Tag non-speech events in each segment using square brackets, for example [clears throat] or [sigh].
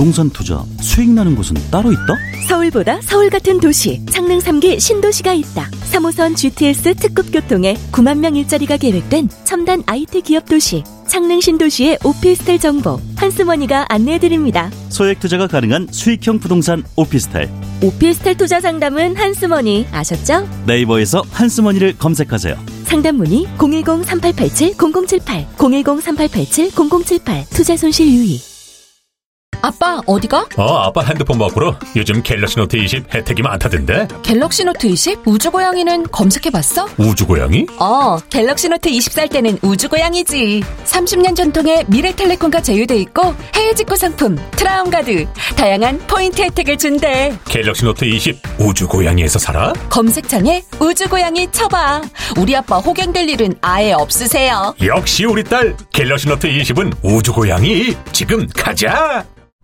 부동산 투자 수익 나는 곳은 따로 있다? 서울보다 서울 같은 도시 창릉 3기 신도시가 있다. 3호선 GTS 특급 교통에 9만 명 일자리가 계획된 첨단 IT 기업 도시 창릉 신도시의 오피스텔 정보 한스머니가 안내해드립니다. 소액 투자가 가능한 수익형 부동산 오피스텔. 오피스텔 투자 상담은 한스머니 아셨죠? 네이버에서 한스머니를 검색하세요. 상담 문의 010-3887-0078 010-3887-0078 투자 손실 유의 아빠 어디가? 어 아빠 핸드폰 바꾸러 요즘 갤럭시 노트 20 혜택이 많다던데. 갤럭시 노트 20 우주고양이는 검색해봤어? 우주고양이? 어 갤럭시 노트 20 살 때는 우주고양이지. 30년 전통의 미래텔레콤과 제휴돼 있고 해외 직구 상품 트라움가드 다양한 포인트 혜택을 준대. 갤럭시 노트 20 우주고양이에서 살아? 검색창에 우주고양이 쳐봐. 우리 아빠 호갱될 일은 아예 없으세요. 역시 우리 딸 갤럭시 노트 20은 우주고양이. 지금 가자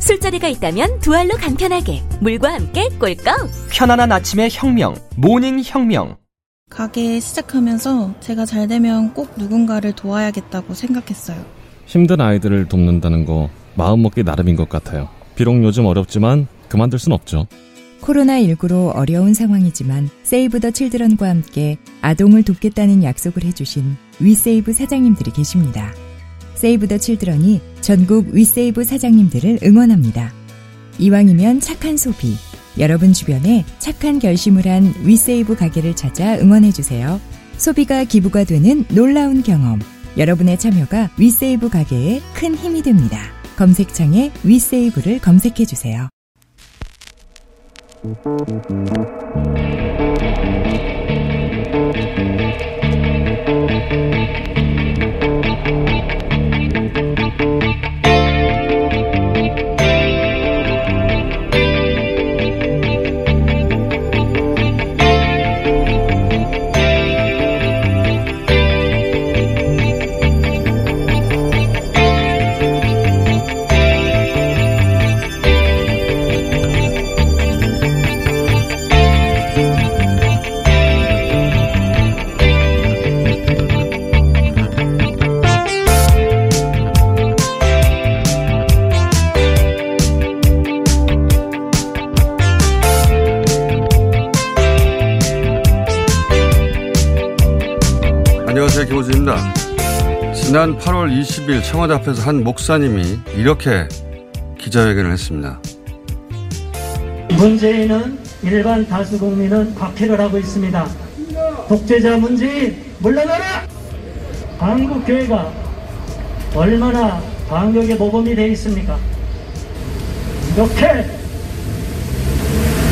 술자리가 있다면 두 알로 간편하게 물과 함께 꿀꺽 편안한 아침의 혁명, 모닝 혁명. 가게 시작하면서 제가 잘 되면 꼭 누군가를 도와야겠다고 생각했어요. 힘든 아이들을 돕는다는 거 마음먹기 나름인 것 같아요. 비록 요즘 어렵지만 그만둘 순 없죠. 코로나19로 어려운 상황이지만 세이브 더 칠드런과 함께 아동을 돕겠다는 약속을 해주신 위세이브 사장님들이 계십니다. 세이브 더 칠드런이 전국 위세이브 사장님들을 응원합니다. 이왕이면 착한 소비, 여러분 주변에 착한 결심을 한 위세이브 가게를 찾아 응원해주세요. 소비가 기부가 되는 놀라운 경험. 여러분의 참여가 위세이브 가게에 큰 힘이 됩니다. 검색창에 위세이브를 검색해주세요. 지난 8월 20일 청와대 앞에서 한 목사님이 이렇게 기자회견을 했습니다. 문재인은 일반 다수 국민은 박해를 하고 있습니다. 독재자 문재인 물러나라! 한국교회가 얼마나 반격의 모범이 되어 있습니까? 이렇게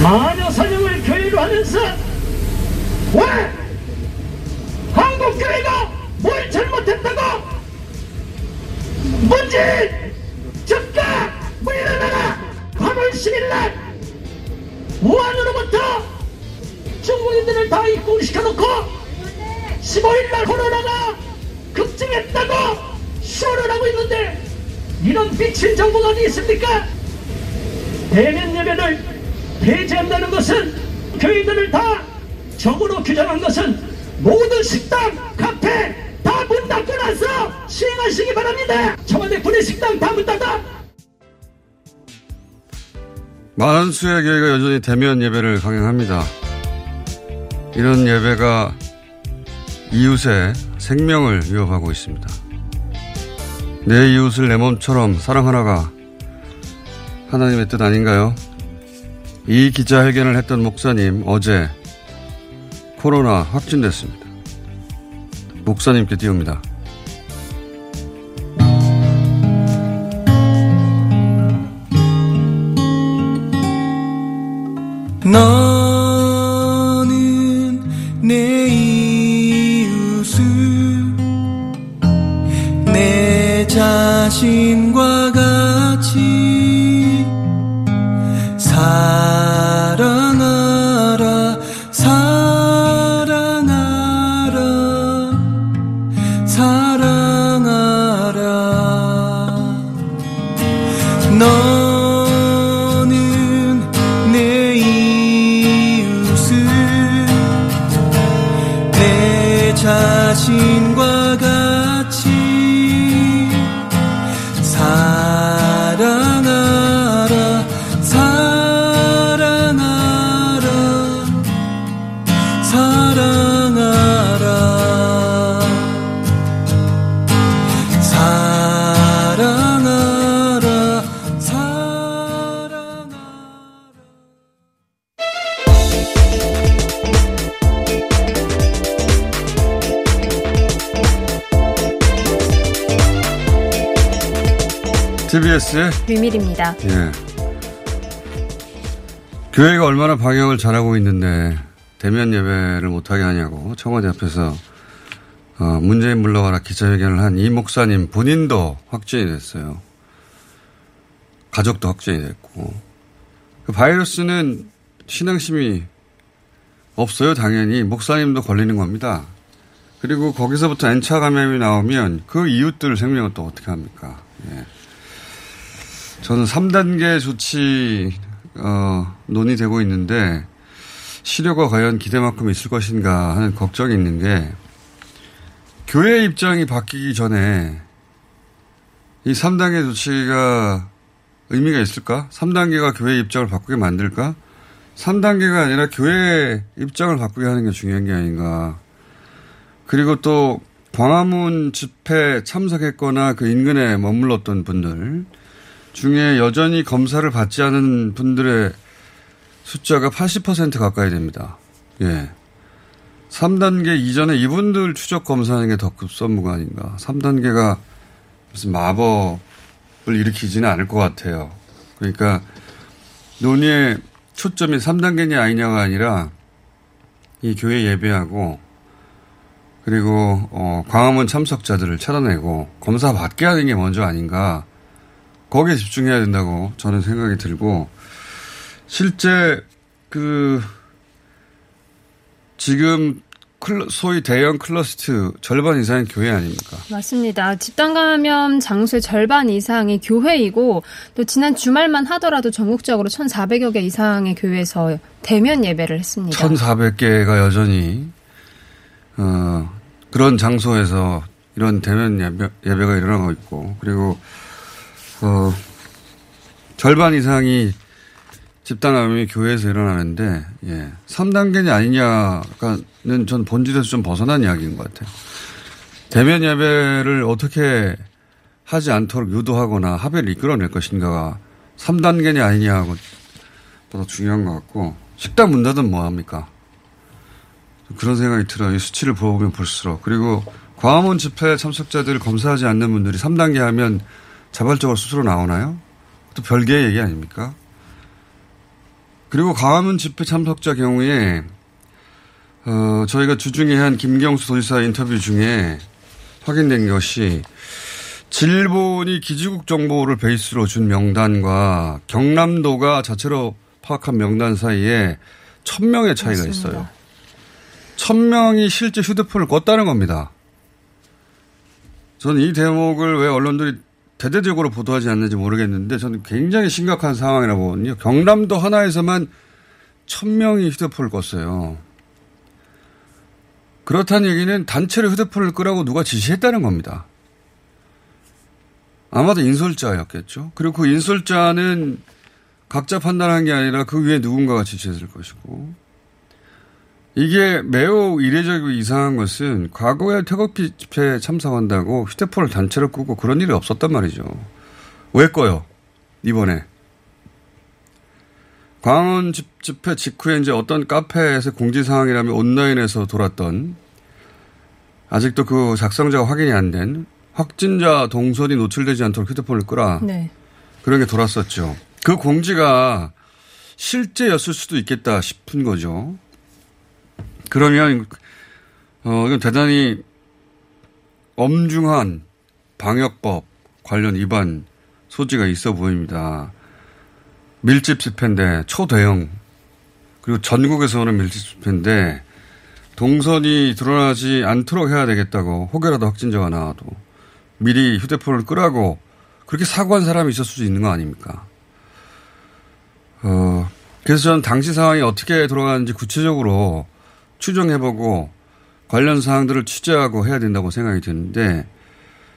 마녀 사냥을 교회로 하면서 왜 한국교회가 뭘 잘못했다고 문재인 즉각 물러나라 8월 10일날 우한으로부터 중국인들을 다 입국시켜놓고 15일날 코로나가 급증했다고 쇼를 하고 있는데 이런 미친 정부가 어디 있습니까? 대면 예배를 폐지한다는 것은 교회들을 다 적으로 규정한 것은 모든 식당, 카페 닫고 나서 시행하시기 바랍니다. 청와대 구내식당 다 문 닫아. 많은 수의 교회가 여전히 대면 예배를 강행합니다. 이런 예배가 이웃의 생명을 위협하고 있습니다. 내 이웃을 내 몸처럼 사랑하라가 하나님의 뜻 아닌가요? 이 기자회견을 했던 목사님 어제 코로나 확진됐습니다. 목사님께 띄웁니다. 너는 내 이웃을 내 자신과 얼마나 방역을 잘하고 있는데 대면 예배를 못하게 하냐고 청와대 앞에서 어, 문재인 물러가라 기자회견을 한 이 목사님 본인도 확진이 됐어요. 가족도 확진이 됐고 그 바이러스는 신앙심이 없어요 당연히 목사님도 걸리는 겁니다. 그리고 거기서부터 N차 감염이 나오면 그 이웃들 생명은 또 어떻게 합니까? 예. 저는 3단계 조치 어, 논의되고 있는데 시료가 과연 기대만큼 있을 것인가 하는 걱정이 있는 게 교회 입장이 바뀌기 전에 이 3단계 조치가 의미가 있을까? 3단계가 교회 입장을 바꾸게 만들까? 3단계가 아니라 교회 입장을 바꾸게 하는 게 중요한 게 아닌가. 그리고 또 광화문 집회 참석했거나 그 인근에 머물렀던 분들 중에 여전히 검사를 받지 않은 분들의 숫자가 80% 가까이 됩니다. 예. 3단계 이전에 이분들 추적 검사하는 게 더 급선무가 아닌가. 3단계가 무슨 마법을 일으키지는 않을 것 같아요. 그러니까 논의의 초점이 3단계냐 아니냐가 아니라 이 교회 예배하고 그리고 어, 광화문 참석자들을 찾아내고 검사 받게 하는 게 먼저 아닌가. 거기에 집중해야 된다고 저는 생각이 들고 실제 그 지금 소위 대형 클러스트 절반 이상이 교회 아닙니까? 맞습니다. 집단 감염 장소의 절반 이상이 교회이고 또 지난 주말만 하더라도 전국적으로 1,400여 개 이상의 교회에서 대면 예배를 했습니다. 1,400개가 여전히 어, 그런 장소에서 이런 대면 예배, 예배가 일어나고 있고 그리고 어, 절반 이상이 집단 감염이 교회에서 일어나는데, 예. 3단계냐 아니냐는 전 본질에서 좀 벗어난 이야기인 것 같아요. 대면 예배를 어떻게 하지 않도록 유도하거나 합의를 이끌어낼 것인가가 3단계냐 아니냐하고 더 중요한 것 같고, 식당 문 닫으면 뭐합니까? 그런 생각이 들어요. 이 수치를 보면 볼수록. 그리고 광화문 집회 참석자들을 검사하지 않는 분들이 3단계 하면 자발적으로 스스로 나오나요? 또 별개의 얘기 아닙니까? 그리고 광화문 집회 참석자 경우에 어, 저희가 주중에 한 김경수 도지사 인터뷰 중에 확인된 것이 질본이 기지국 정보를 베이스로 준 명단과 경남도가 자체로 파악한 명단 사이에 천 명의 차이가 맞습니다. 있어요. 천 명이 실제 휴대폰을 껐다는 겁니다. 저는 이 대목을 왜 언론들이 대대적으로 보도하지 않는지 모르겠는데 저는 굉장히 심각한 상황이라고 보거든요. 경남도 하나에서만 천 명이 휴대폰을 껐어요. 그렇다는 얘기는 단체로 휴대폰을 끄라고 누가 지시했다는 겁니다. 아마도 인솔자였겠죠. 그리고 그 인솔자는 각자 판단한 게 아니라 그 위에 누군가가 지시했을 것이고. 이게 매우 이례적이고 이상한 것은 과거에 태극기 집회에 참석한다고 휴대폰을 단체로 끄고 그런 일이 없었단 말이죠. 왜 꺼요? 이번에. 광원 집, 집회 직후에 이제 어떤 카페에서 공지사항이라면 온라인에서 돌았던 아직도 그 작성자가 확인이 안 된 확진자 동선이 노출되지 않도록 휴대폰을 끄라. 네. 그런 게 돌았었죠. 그 공지가 실제였을 수도 있겠다 싶은 거죠. 그러면 어 이건 대단히 엄중한 방역법 관련 위반 소지가 있어 보입니다. 밀집 집회인데 초대형 그리고 전국에서 오는 밀집 집회인데 동선이 드러나지 않도록 해야 되겠다고 혹여라도 확진자가 나와도 미리 휴대폰을 끄라고 그렇게 사고한 사람이 있을 수도 있는 거 아닙니까? 어, 그래서 저는 당시 상황이 어떻게 돌아가는지 구체적으로 추정해보고 관련 사항들을 취재하고 해야 된다고 생각이 드는데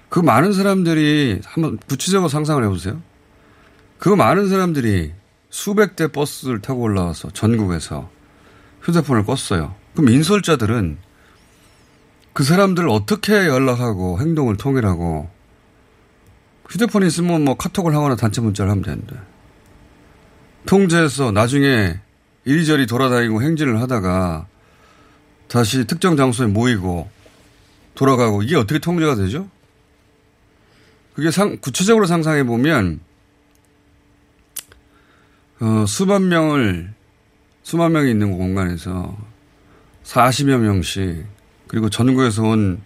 그 많은 사람들이 한번 구체적으로 상상을 해보세요. 그 많은 사람들이 수백 대 버스를 타고 올라와서 전국에서 휴대폰을 껐어요. 그럼 인솔자들은 그 사람들을 어떻게 연락하고 행동을 통일하고 휴대폰이 있으면 뭐 카톡을 하거나 단체 문자를 하면 되는데 통제해서 나중에 이리저리 돌아다니고 행진을 하다가 다시 특정 장소에 모이고 돌아가고 이게 어떻게 통제가 되죠? 그게 상, 구체적으로 상상해 보면 어, 수만 명을 수만 명이 있는 공간에서 40여 명씩 그리고 전국에서 온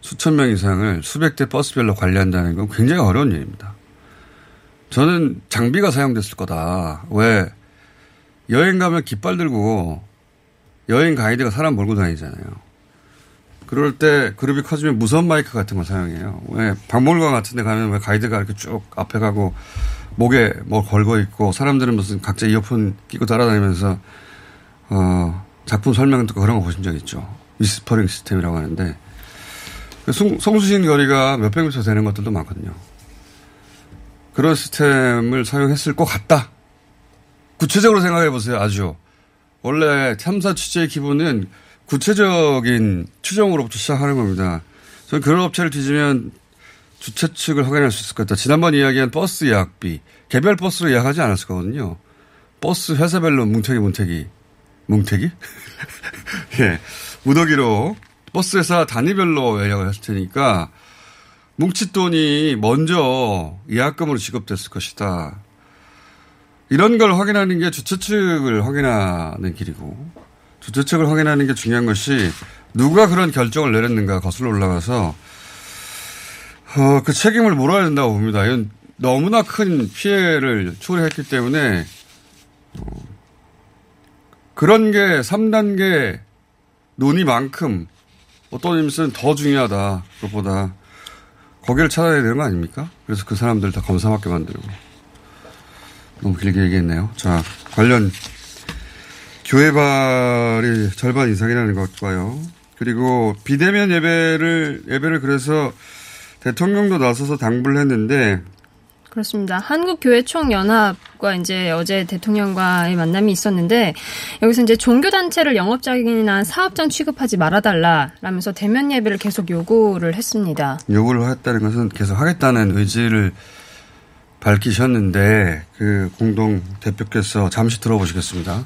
수천 명 이상을 수백 대 버스별로 관리한다는 건 굉장히 어려운 일입니다. 저는 장비가 사용됐을 거다. 왜 여행 가면 깃발 들고 여행 가이드가 사람 몰고 다니잖아요. 그럴 때 그룹이 커지면 무선 마이크 같은 걸 사용해요. 왜 박물관 같은 데 가면 왜 가이드가 이렇게 쭉 앞에 가고 목에 뭐 걸고 있고 사람들은 무슨 각자 이어폰 끼고 따라다니면서 어 작품 설명 듣고 그런 거 보신 적 있죠. whispering 시스템이라고 하는데 그 송수신 거리가 몇백 미터 되는 것들도 많거든요. 그런 시스템을 사용했을 것 같다. 구체적으로 생각해 보세요. 아주 원래 탐사 취재의 기본은 구체적인 추정으로부터 시작하는 겁니다. 저는 그런 업체를 뒤지면 주최 측을 확인할 수 있을 것 같다. 지난번 이야기한 버스 예약비. 개별 버스로 예약하지 않았을 거거든요. 버스 회사별로 뭉태기, 뭉태기. 뭉태기? [laughs] 예. 무더기로 버스 회사 단위별로 예약을 했을 테니까 뭉칫돈이 먼저 예약금으로 지급됐을 것이다. 이런 걸 확인하는 게 주최 측을 확인하는 길이고 주최 측을 확인하는 게 중요한 것이 누가 그런 결정을 내렸는가 거슬러 올라가서 어, 그 책임을 물어야 된다고 봅니다. 이건 너무나 큰 피해를 초래했기 때문에 어, 그런 게 3단계 논의만큼 어떤 의미에서는 더 중요하다. 그것보다 거기를 찾아야 되는 거 아닙니까? 그래서 그 사람들 다 검사 받게 만들고. 너무 길게 얘기했네요. 자, 관련 교회발이 절반 이상이라는 것과요. 그리고 비대면 예배를, 예배를 그래서 대통령도 나서서 당부를 했는데 그렇습니다. 한국교회총연합과 이제 어제 대통령과의 만남이 있었는데 여기서 이제 종교단체를 영업장이나 사업장 취급하지 말아달라라면서 대면 예배를 계속 요구를 했습니다. 요구를 했다는 것은 계속 하겠다는 의지를 밝히셨는데 그 공동 대표께서 잠시 들어보시겠습니다.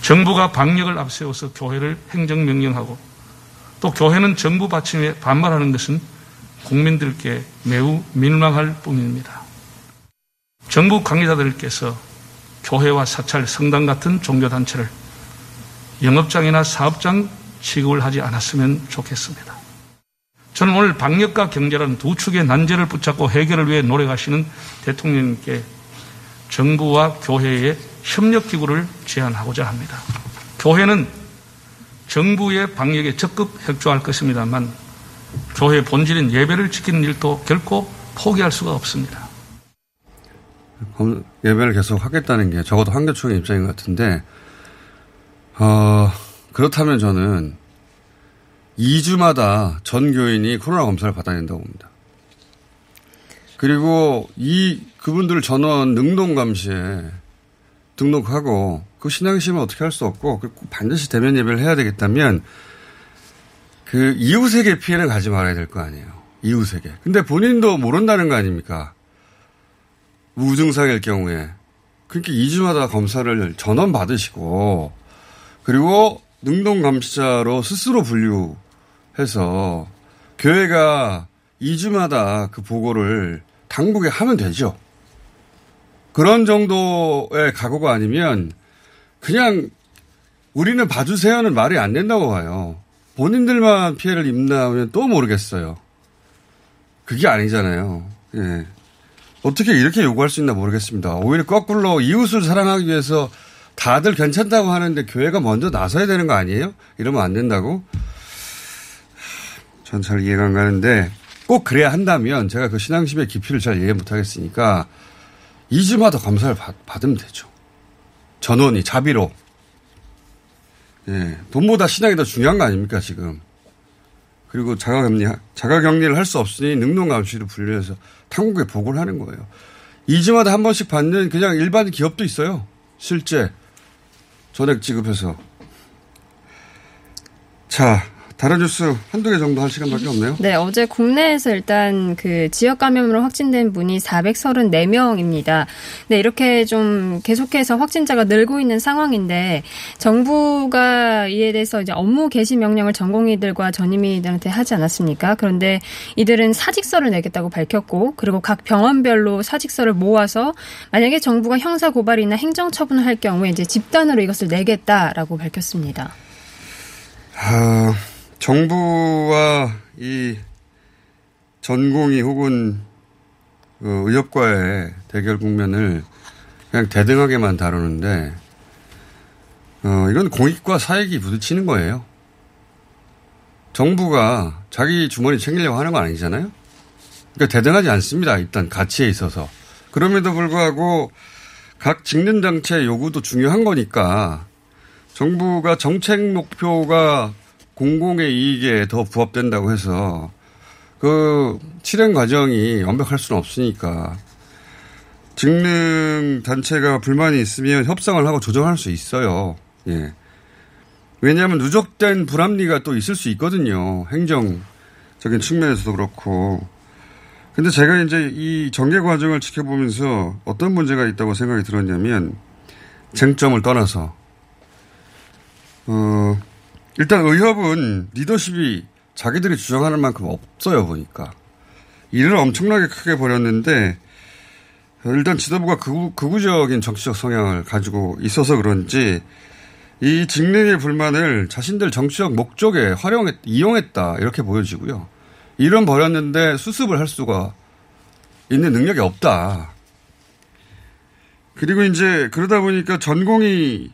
정부가 방역을 앞세워서 교회를 행정명령하고 또 교회는 정부 받침에 반발하는 것은 국민들께 매우 민망할 뿐입니다. 정부 관계자들께서 교회와 사찰, 성당 같은 종교단체를 영업장이나 사업장 취급을 하지 않았으면 좋겠습니다. 저는 오늘 방역과 경제라는 두 축의 난제를 붙잡고 해결을 위해 노력하시는 대통령님께 정부와 교회의 협력기구를 제안하고자 합니다. 교회는 정부의 방역에 적극 협조할 것입니다만 교회 본질인 예배를 지키는 일도 결코 포기할 수가 없습니다. 예배를 계속 하겠다는 게 적어도 한교총의 입장인 것 같은데, 어, 그렇다면 저는 2주마다 전 교인이 코로나 검사를 받아야 된다고 봅니다. 그리고 이 그분들 전원 능동 감시에 등록하고 그 신앙심을 어떻게 할 수 없고 반드시 대면 예배를 해야 되겠다면 그 이웃에게 피해를 가지 말아야 될 거 아니에요. 이웃에게. 근데 본인도 모른다는 거 아닙니까? 무증상일 경우에. 그러니까 2주마다 검사를 전원 받으시고 그리고 능동 감시자로 스스로 분류 해서 교회가 2주마다 그 보고를 당국에 하면 되죠. 그런 정도의 각오가 아니면 그냥 우리는 봐주세요는 말이 안 된다고 봐요. 본인들만 피해를 입는다면 또 모르겠어요. 그게 아니잖아요. 예. 어떻게 이렇게 요구할 수 있나 모르겠습니다. 오히려 거꾸로 이웃을 사랑하기 위해서 다들 괜찮다고 하는데 교회가 먼저 나서야 되는 거 아니에요? 이러면 안 된다고? 전 잘 이해가 안 가는데 꼭 그래야 한다면 제가 그 신앙심의 깊이를 잘 이해 못 하겠으니까 2주마다 검사를 받, 받으면 되죠. 전원이 자비로. 예, 돈보다 신앙이 더 중요한 거 아닙니까 지금? 그리고 자가격리 자가격리를 할 수 없으니 능동감시로 분류해서 당국에 보고를 하는 거예요. 2주마다 한 번씩 받는 그냥 일반 기업도 있어요. 실제 전액 지급해서. 자, 다른 뉴스 한두 개 정도 할 시간밖에 없네요. 네, 어제 국내에서 일단 그 지역 감염으로 확진된 분이 434명입니다. 네, 이렇게 좀 계속해서 확진자가 늘고 있는 상황인데 정부가 이에 대해서 이제 업무 개시 명령을 전공의들과 전임의들한테 하지 않았습니까? 그런데 이들은 사직서를 내겠다고 밝혔고 그리고 각 병원별로 사직서를 모아서 만약에 정부가 형사 고발이나 행정 처분을 할 경우에 이제 집단으로 이것을 내겠다라고 밝혔습니다. 아... 정부와 이 전공이 혹은 그 의협과의 대결 국면을 그냥 대등하게만 다루는데 어, 이건 공익과 사익이 부딪히는 거예요. 정부가 자기 주머니 챙기려고 하는 건 아니잖아요. 그러니까 대등하지 않습니다. 일단 가치에 있어서. 그럼에도 불구하고 각 직능 장치의 요구도 중요한 거니까 정부가 정책 목표가 공공의 이익에 더 부합된다고 해서 그 실행 과정이 완벽할 수는 없으니까 직능 단체가 불만이 있으면 협상을 하고 조정할 수 있어요. 예. 왜냐하면 누적된 불합리가 또 있을 수 있거든요. 행정적인 측면에서도 그렇고. 근데 제가 이제 이 전개 과정을 지켜보면서 어떤 문제가 있다고 생각이 들었냐면 쟁점을 떠나서 어 일단 의협은 리더십이 자기들이 주장하는 만큼 없어요, 보니까. 일을 엄청나게 크게 벌였는데, 일단 지도부가 극우, 극우적인 정치적 성향을 가지고 있어서 그런지, 이 직능의 불만을 자신들 정치적 목적에 활용했, 이용했다, 이렇게 보여지고요. 일은 벌였는데 수습을 할 수가 있는 능력이 없다. 그리고 이제 그러다 보니까 전공이,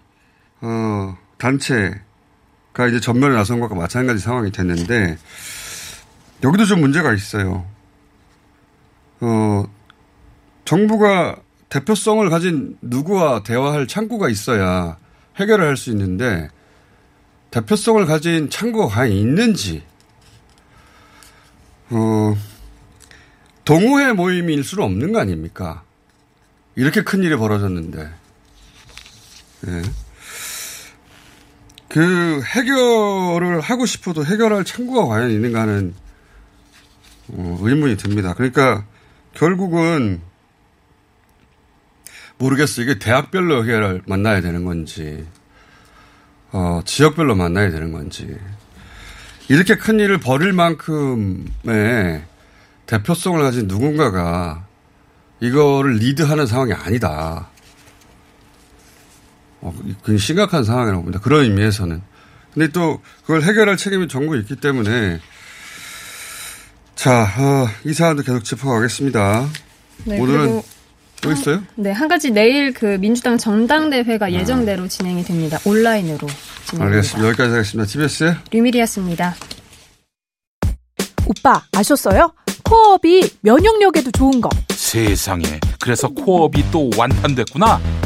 어, 단체, 가 이제 전면에 나선 것과 마찬가지 상황이 됐는데 여기도 좀 문제가 있어요. 어, 정부가 대표성을 가진 누구와 대화할 창구가 있어야 해결을 할 수 있는데 대표성을 가진 창구가 과연 있는지 어, 동호회 모임일 수는 없는 거 아닙니까? 이렇게 큰 일이 벌어졌는데. 네. 그 해결을 하고 싶어도 해결할 창구가 과연 있는가 하는 어, 의문이 듭니다. 그러니까 결국은 모르겠어요. 이게 대학별로 해결을 만나야 되는 건지, 어, 지역별로 만나야 되는 건지. 이렇게 큰 일을 벌일 만큼의 대표성을 가진 누군가가 이거를 리드하는 상황이 아니다. 어, 굉장히 심각한 상황이라고 봅니다. 그런 의미에서는. 근데 또 그걸 해결할 책임이 정부에 있기 때문에 자, 어, 이 사안도 계속 짚어가겠습니다. 네, 오늘은 또 있어요? 네, 한 가지 내일 그 민주당 전당대회가 아. 예정대로 진행이 됩니다. 온라인으로 진행됩니다. 알겠습니다. 여기까지 하겠습니다. TBS 류미리였습니다. 오빠 아셨어요? 코업이 면역력에도 좋은 거. 세상에. 그래서 코업이 또 완판됐구나.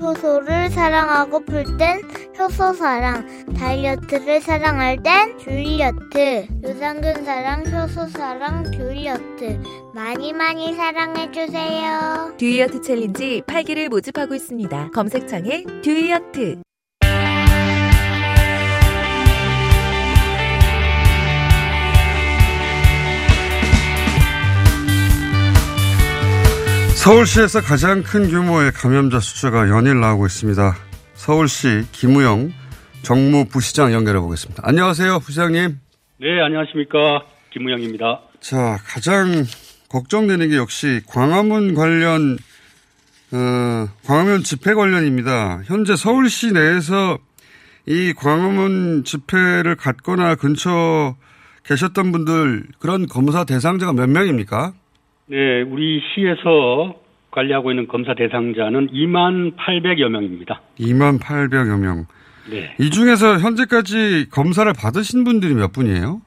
효소를 사랑하고플 땐 효소 사랑 다이어트를 사랑할 땐 듀이어트 유산균 사랑 효소 사랑 듀이어트 많이 많이 사랑해주세요. 듀이어트 챌린지 8기를 모집하고 있습니다. 검색창에 듀이어트. 서울시에서 가장 큰 규모의 감염자 숫자가 연일 나오고 있습니다. 서울시 김우영 정무부시장 연결해 보겠습니다. 안녕하세요, 부시장님. 네, 안녕하십니까. 김우영입니다. 자, 가장 걱정되는 게 역시 광화문 관련, 어, 광화문 집회 관련입니다. 현재 서울시 내에서 이 광화문 집회를 갔거나 근처 계셨던 분들 그런 검사 대상자가 몇 명입니까? 네, 우리 시에서 관리하고 있는 검사 대상자는 2만 800여 명입니다. 2만 800여 명. 네. 이 중에서 현재까지 검사를 받으신 분들이 몇 분이에요?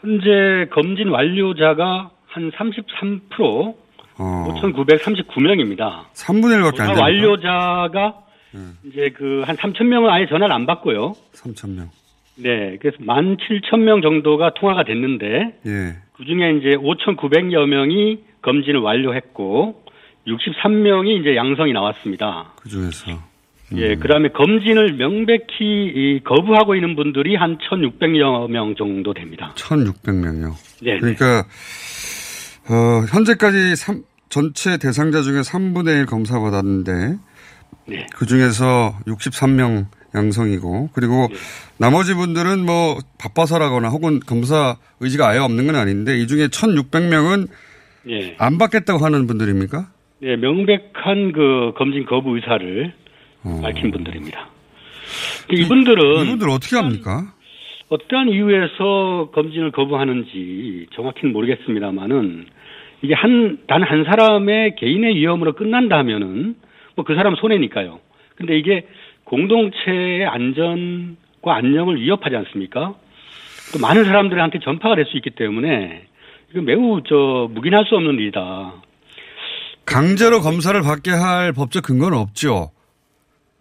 현재 검진 완료자가 한 33%, 어, 5,939명입니다. 3분의 1밖에 안 됩니다. 완료자가 이제 그 한 3,000명은 아예 전화를 안 받고요. 3,000명. 네, 그래서 17,000명 정도가 통화가 됐는데 예. 그 중에 이제 5,900여 명이 검진을 완료했고 63명이 이제 양성이 나왔습니다. 그 중에서. 예, 그다음에 검진을 명백히 이 거부하고 있는 분들이 한 1,600여 명 정도 됩니다. 1,600명이요. 네. 그러니까, 어, 현재까지 삼- 전체 대상자 중에 3분의 1 검사 받았는데, 네. 그 중에서 63명 양성이고, 그리고 네. 나머지 분들은 뭐 바빠서라거나 혹은 검사 의지가 아예 없는 건 아닌데, 이 중에 1,600명은 예. 안 받겠다고 하는 분들입니까? 네, 명백한 그 검진 거부 의사를 어. 밝힌 분들입니다. 이분들은 이분들 어떻게 합니까? 어떠한 이유에서 검진을 거부하는지 정확히는 모르겠습니다만은 이게 한, 단 한 사람의 개인의 위험으로 끝난다면은 뭐 그 사람 손해니까요. 근데 이게 공동체의 안전과 안녕을 위협하지 않습니까? 또 많은 사람들한테 전파가 될 수 있기 때문에 이거 매우 저 묵인할 수 없는 일이다. 강제로 검사를 받게 할 법적 근거는 없죠.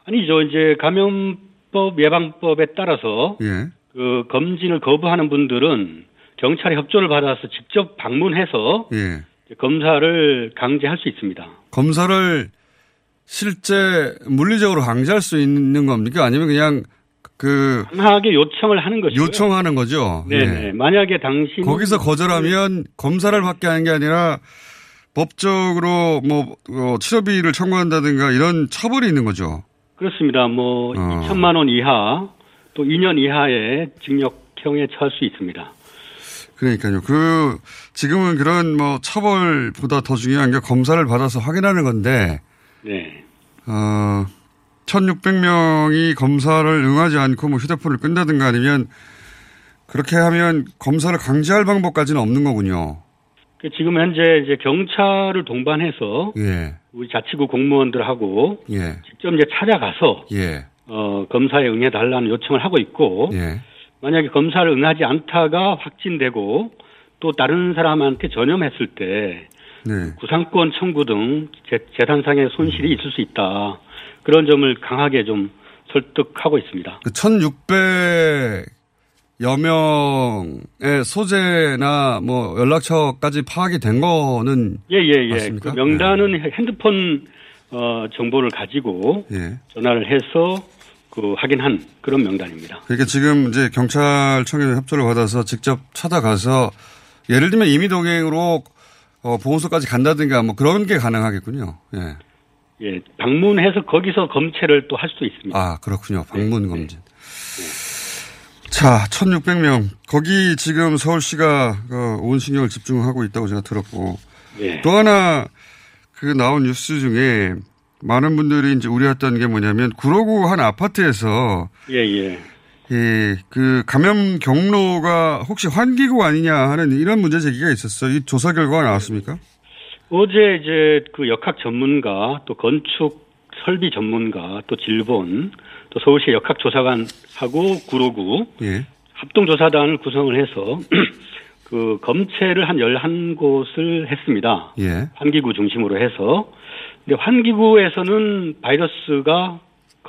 아니죠. 이제 감염법 예방법에 따라서 예. 그 검진을 거부하는 분들은 경찰의 협조를 받아서 직접 방문해서 예. 검사를 강제할 수 있습니다. 검사를 실제 물리적으로 강제할 수 있는 겁니까? 아니면 그냥 그 강하게 요청을 하는 것이고요. 요청하는 거죠? 네네. 예. 만약에 당신 거기서 거절하면 검사를 받게 하는 게 아니라 법적으로 뭐 어, 치료비를 청구한다든가 이런 처벌이 있는 거죠. 그렇습니다. 뭐 어. 2천만 원 이하 또 2년 이하의 징역형에 처할 수 있습니다. 그러니까요. 그 지금은 그런 뭐 처벌보다 더 중요한 게 검사를 받아서 확인하는 건데 네. 어 1,600명이 검사를 응하지 않고 뭐 휴대폰을 끈다든가 아니면 그렇게 하면 검사를 강제할 방법까지는 없는 거군요. 그 지금 현재 이제 경찰을 동반해서 예. 우리 자치구 공무원들하고 예. 직접 이제 찾아가서 예. 어, 검사에 응해 달라는 요청을 하고 있고 예. 만약에 검사를 응하지 않다가 확진되고 또 다른 사람한테 전염했을 때 네. 구상권 청구 등 재, 재산상의 손실이 있을 수 있다. 그런 점을 강하게 좀 설득하고 있습니다. 그 1,600여 명의 소재나 뭐 연락처까지 파악이 된 거는 예, 예, 예. 맞습니까? 그 명단은 핸드폰 어, 정보를 가지고 예. 전화를 해서 그 확인한 그런 명단입니다. 그러니까 지금 이제 경찰청의 협조를 받아서 직접 찾아가서 예를 들면 임의동행으로 어, 보호소까지 간다든가 뭐 그런 게 가능하겠군요. 예. 예, 방문해서 거기서 검체를 또 할 수도 있습니다. 아, 그렇군요. 방문 검진. 자, 1,600명. 거기 지금 서울시가 어, 온 신경을 집중하고 있다고 제가 들었고. 예. 또 하나 그 나온 뉴스 중에 많은 분들이 이제 우려했던 게 뭐냐면 구로구 한 아파트에서 예, 예. 예, 그 감염 경로가 혹시 환기구 아니냐 하는 이런 문제 제기가 있었어요. 이 조사 결과가 나왔습니까? 어제 이제 그 역학 전문가 또 건축 설비 전문가 또 질본 또 서울시 역학 조사관하고 구로구 예. 합동 조사단을 구성을 해서 [clears throat] 그 검체를 한 11곳을 했습니다. 예. 환기구 중심으로 해서 근데 환기구에서는 바이러스가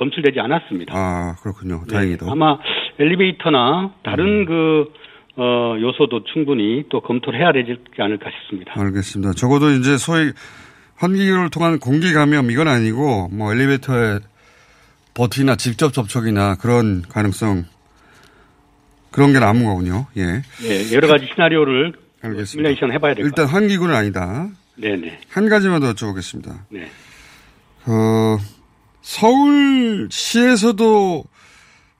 검출되지 않았습니다. 아, 그렇군요. 다행히도. 네, 아마 엘리베이터나 다른 그 어, 요소도 충분히 또 검토를 해야 되지 않을까 싶습니다. 알겠습니다. 적어도 이제 소위 환기구를 통한 공기 감염 이건 아니고 뭐 엘리베이터에 버티나 직접 접촉이나 그런 가능성 그런 게 남은 거군요. 예. 예, 여러 가지 시나리오를 알겠습니다. 시뮬레이션 해봐야 될것 일단. 환기구는 아니다. 네네. 한 가지만 더 여쭤보겠습니다. 네. 어, 서울시에서도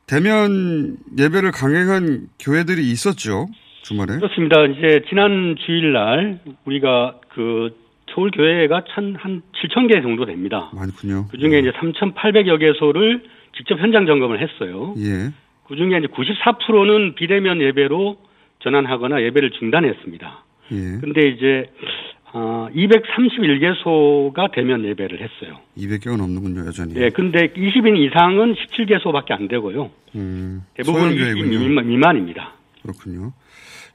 대면 예배를 강행한 교회들이 있었죠. 주말에. 그렇습니다. 이제 지난 주일날 우리가 그 서울 교회가 천, 한 7천 개 정도 됩니다. 많군요. 그 중에 이제 3,800여 개소를 직접 현장 점검을 했어요. 예. 그 중에 이제 94%는 비대면 예배로 전환하거나 예배를 중단했습니다. 예. 근데 이제 어, 231개소가 대면 예배를 했어요. 200개가 넘는군요, 여전히. 예, 근데 20인 이상은 17개소밖에 안 되고요. 음, 대부분 소형 20인 교회군요. 미만, 미만 입니다. 그렇군요.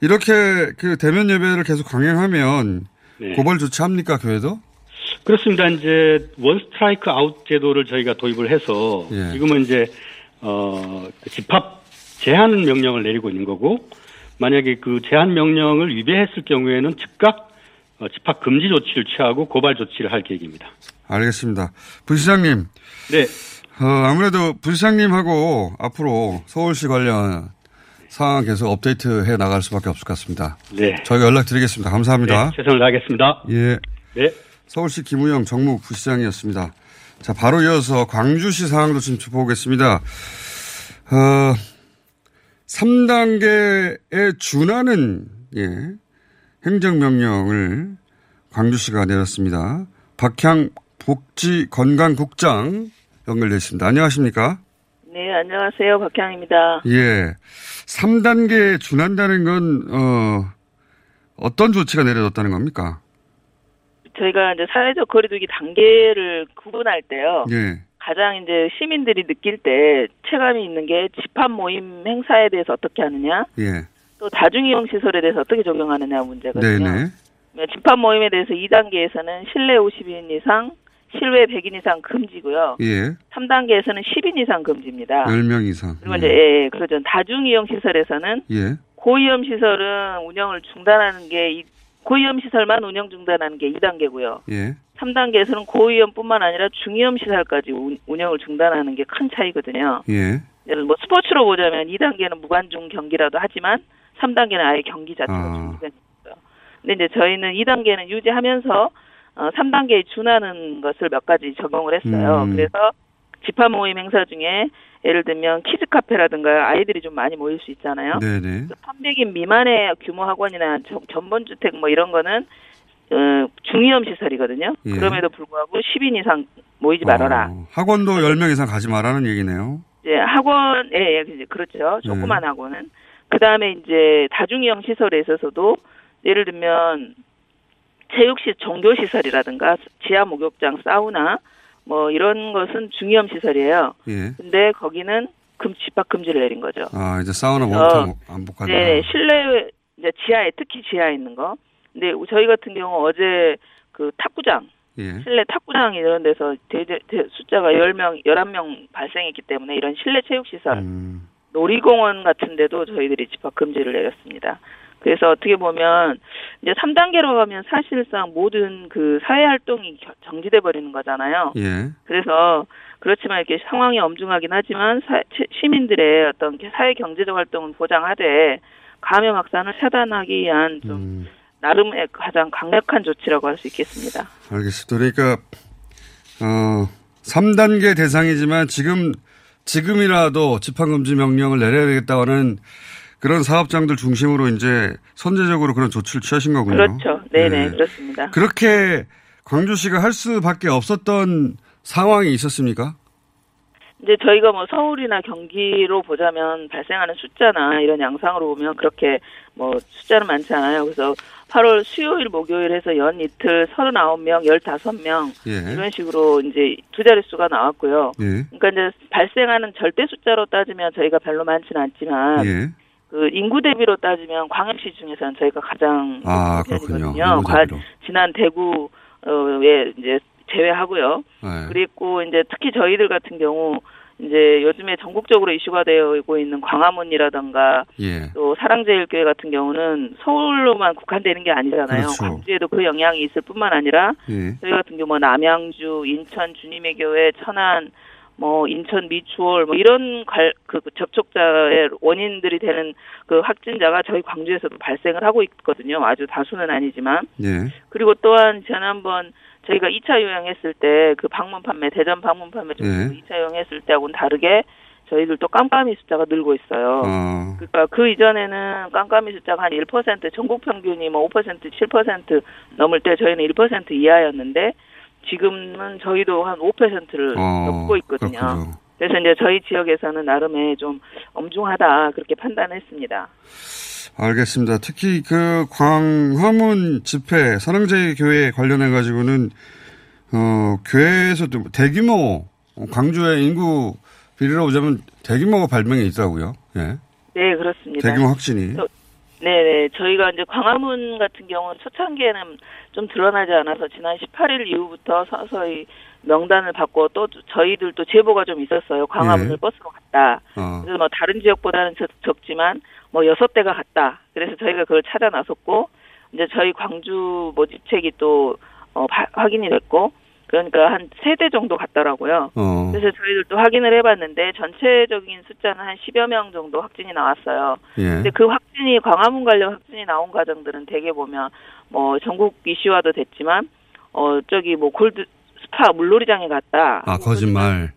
이렇게 그 대면 예배를 계속 강행하면 네. 고발 조치합니까, 교회도? 그렇습니다. 이제 원 스트라이크 아웃 제도를 저희가 도입을 해서 예. 지금은 이제 어그 집합 제한 명령을 내리고 있는 거고 만약에 그 제한 명령을 위배했을 경우에는 즉각 어, 집합 금지 조치를 취하고 고발 조치를 할 계획입니다. 알겠습니다. 부시장님. 네. 어, 아무래도 부시장님하고 앞으로 서울시 관련 상황 계속 업데이트 해 나갈 수밖에 없을 것 같습니다. 네. 저희가 연락드리겠습니다. 감사합니다. 네, 최선을 다하겠습니다. 예. 네. 서울시 김우영 정무 부시장이었습니다. 자, 바로 이어서 광주시 상황도 좀 짚어보겠습니다. 어, 3단계에 준하는, 예, 행정명령을 광주시가 내렸습니다. 박향 복지건강국장 연결되어 있습니다. 안녕하십니까? 네, 안녕하세요. 박향입니다. 예. 3단계에 준한다는 건, 어, 어떤 조치가 내려졌다는 겁니까? 저희가 이제 사회적 거리두기 단계를 구분할 때요. 예. 가장 이제 시민들이 느낄 때 체감이 있는 게 집합 모임 행사에 대해서 어떻게 하느냐, 예. 또 다중이용 시설에 대해서 어떻게 적용하느냐 문제거든요. 네네. 그러면 집합 모임에 대해서 2단계에서는 실내 50인 이상, 실외 100인 이상 금지고요. 예. 3단계에서는 10인 이상 금지입니다. 10명 이상. 그리고 이제 예, 그러죠. 다중이용 시설에서는 예. 고위험 시설은 운영을 중단하는 게 이- 고위험 시설만 운영 중단하는 게 2단계고요. 예. 3단계에서는 고위험뿐만 아니라 중위험 시설까지 운- 운영을 중단하는 게 큰 차이거든요. 예. 예를 뭐 스포츠로 보자면 2단계는 무관중 경기라도 하지만 3단계는 아예 경기 자체가 아. 중지되는 거죠. 근데 이제 저희는 2단계는 유지하면서 어, 3단계에 준하는 것을 몇 가지 적용을 했어요. 음. 그래서 집합 모임 행사 중에 예를 들면 키즈 카페라든가 아이들이 좀 많이 모일 수 있잖아요. 네네. 300인 미만의 규모 학원이나 견- 견본주택 뭐 이런 거는 어, 중위험 시설이거든요. 예. 그럼에도 불구하고 10인 이상 모이지 말아라. 어, 학원도 10명 이상 가지 말라는 얘기네요. 이제 학원, 예, 예, 그렇죠. 조그만 학원은. 그 다음에 이제 다중이용 시설에 있어서도 예를 들면 체육시 종교시설이라든가 지하 목욕장, 사우나 뭐 이런 것은 중위험 시설이에요. 예. 근데 거기는 금 집합 금지를 내린 거죠. 아, 이제 사우나 목욕탕 안 복한다. 네, 실내 이제 지하에 특히 지하에 있는 거. 근데 저희 같은 경우 어제 그 탁구장 예. 실내 탁구장 이런 데서 대대, 대- 숫자가 10명, 11명 발생했기 때문에 이런 실내 체육시설, 음. 놀이공원 같은 데도 저희들이 집합 금지를 내렸습니다. 그래서 어떻게 보면 이제 3단계로 가면 사실상 모든 그 사회 활동이 겨- 정지돼 버리는 거잖아요. 예. 그래서 그렇지만 이렇게 상황이 엄중하긴 하지만 사- 치- 시민들의 어떤 사회 경제적 활동은 보장하되 감염 확산을 차단하기 위한 좀 음. 나름의 가장 강력한 조치라고 할 수 있겠습니다. 알겠습니다. 그러니까, 어, 3단계 대상이지만 지금, 지금이라도 집합금지 명령을 내려야 되겠다는 그런 사업장들 중심으로 이제 선제적으로 그런 조치를 취하신 거군요. 그렇죠. 네네 네. 그렇습니다. 그렇게 광주시가 할 수밖에 없었던 상황이 있었습니까? 이제 저희가 뭐 서울이나 경기로 보자면 발생하는 숫자나 이런 양상으로 보면 그렇게 뭐 숫자는 많지 않아요. 그래서 8월 수요일 목요일 해서 연 이틀 39명, 15명 예. 이런 식으로 이제 두 자릿수가 나왔고요. 예. 그러니까 이제 발생하는 절대 숫자로 따지면 저희가 별로 많지는 않지만 예. 그 인구 대비로 따지면 광역시 중에서는 저희가 가장 아, 그렇군요. 과-. 지난 대구에 이제 제외하고요. 네. 그리고 이제 특히 저희들 같은 경우 이제 요즘에 전국적으로 이슈가 되고 있는 광화문이라던가 예. 또 사랑제일교회 같은 경우는 서울로만 국한되는 게 아니잖아요. 그렇죠. 광주에도 그 영향이 있을 뿐만 아니라 예. 저희 같은 경우 뭐 남양주, 인천 주님의 교회, 천안, 뭐 인천 미추홀 뭐 이런 갈, 그 접촉자의 원인들이 되는 그 확진자가 저희 광주에서도 발생을 하고 있거든요. 아주 다수는 아니지만 예. 그리고 또한 지난번 저희가 2차 요양했을 때 그 방문 판매 대전 방문 판매 중 예. 2차 요양했을 때하고는 다르게 저희들도 깜깜이 숫자가 늘고 있어요. 어. 그러니까 그 이전에는 깜깜이 숫자가 한 1% 전국 평균이 뭐 5% 7% 넘을 때 저희는 1% 이하였는데 지금은 저희도 한 5%를 어, 넘고 있거든요. 그렇군요. 그래서 이제 저희 지역에서는 나름의 좀 엄중하다 그렇게 판단했습니다. 알겠습니다. 특히 그 광화문 집회 사랑제일 교회 관련해 가지고는 어 교회에서도 대규모 광주의 인구 비례로 보자면 대규모 발병이 있더라고요. 예. 네, 그렇습니다. 대규모 확진이. 저- 네네. 저희가 이제 광화문 같은 경우는 초창기에는 좀 드러나지 않아서 지난 18일 이후부터 서서히 명단을 받고 또 저희들도 제보가 좀 있었어요. 광화문을 예. 버스로 갔다. 어. 그래서 뭐 다른 지역보다는 적- 적지만 뭐 여섯 대가 갔다. 그래서 저희가 그걸 찾아 나섰고 이제 저희 광주 모집책이 또 어, 바- 확인이 됐고 그러니까 한 세 대 정도 갔더라고요. 어. 그래서 저희들도 확인을 해봤는데 전체적인 숫자는 한 10여 명 정도 확진이 나왔어요. 예. 근데 그 확진이 광화문 관련 확진이 나온 가정들은 대개 보면 뭐 전국 이슈화도 됐지만 어 저기 뭐 골드 스파 물놀이장에 갔다. 아 거짓말.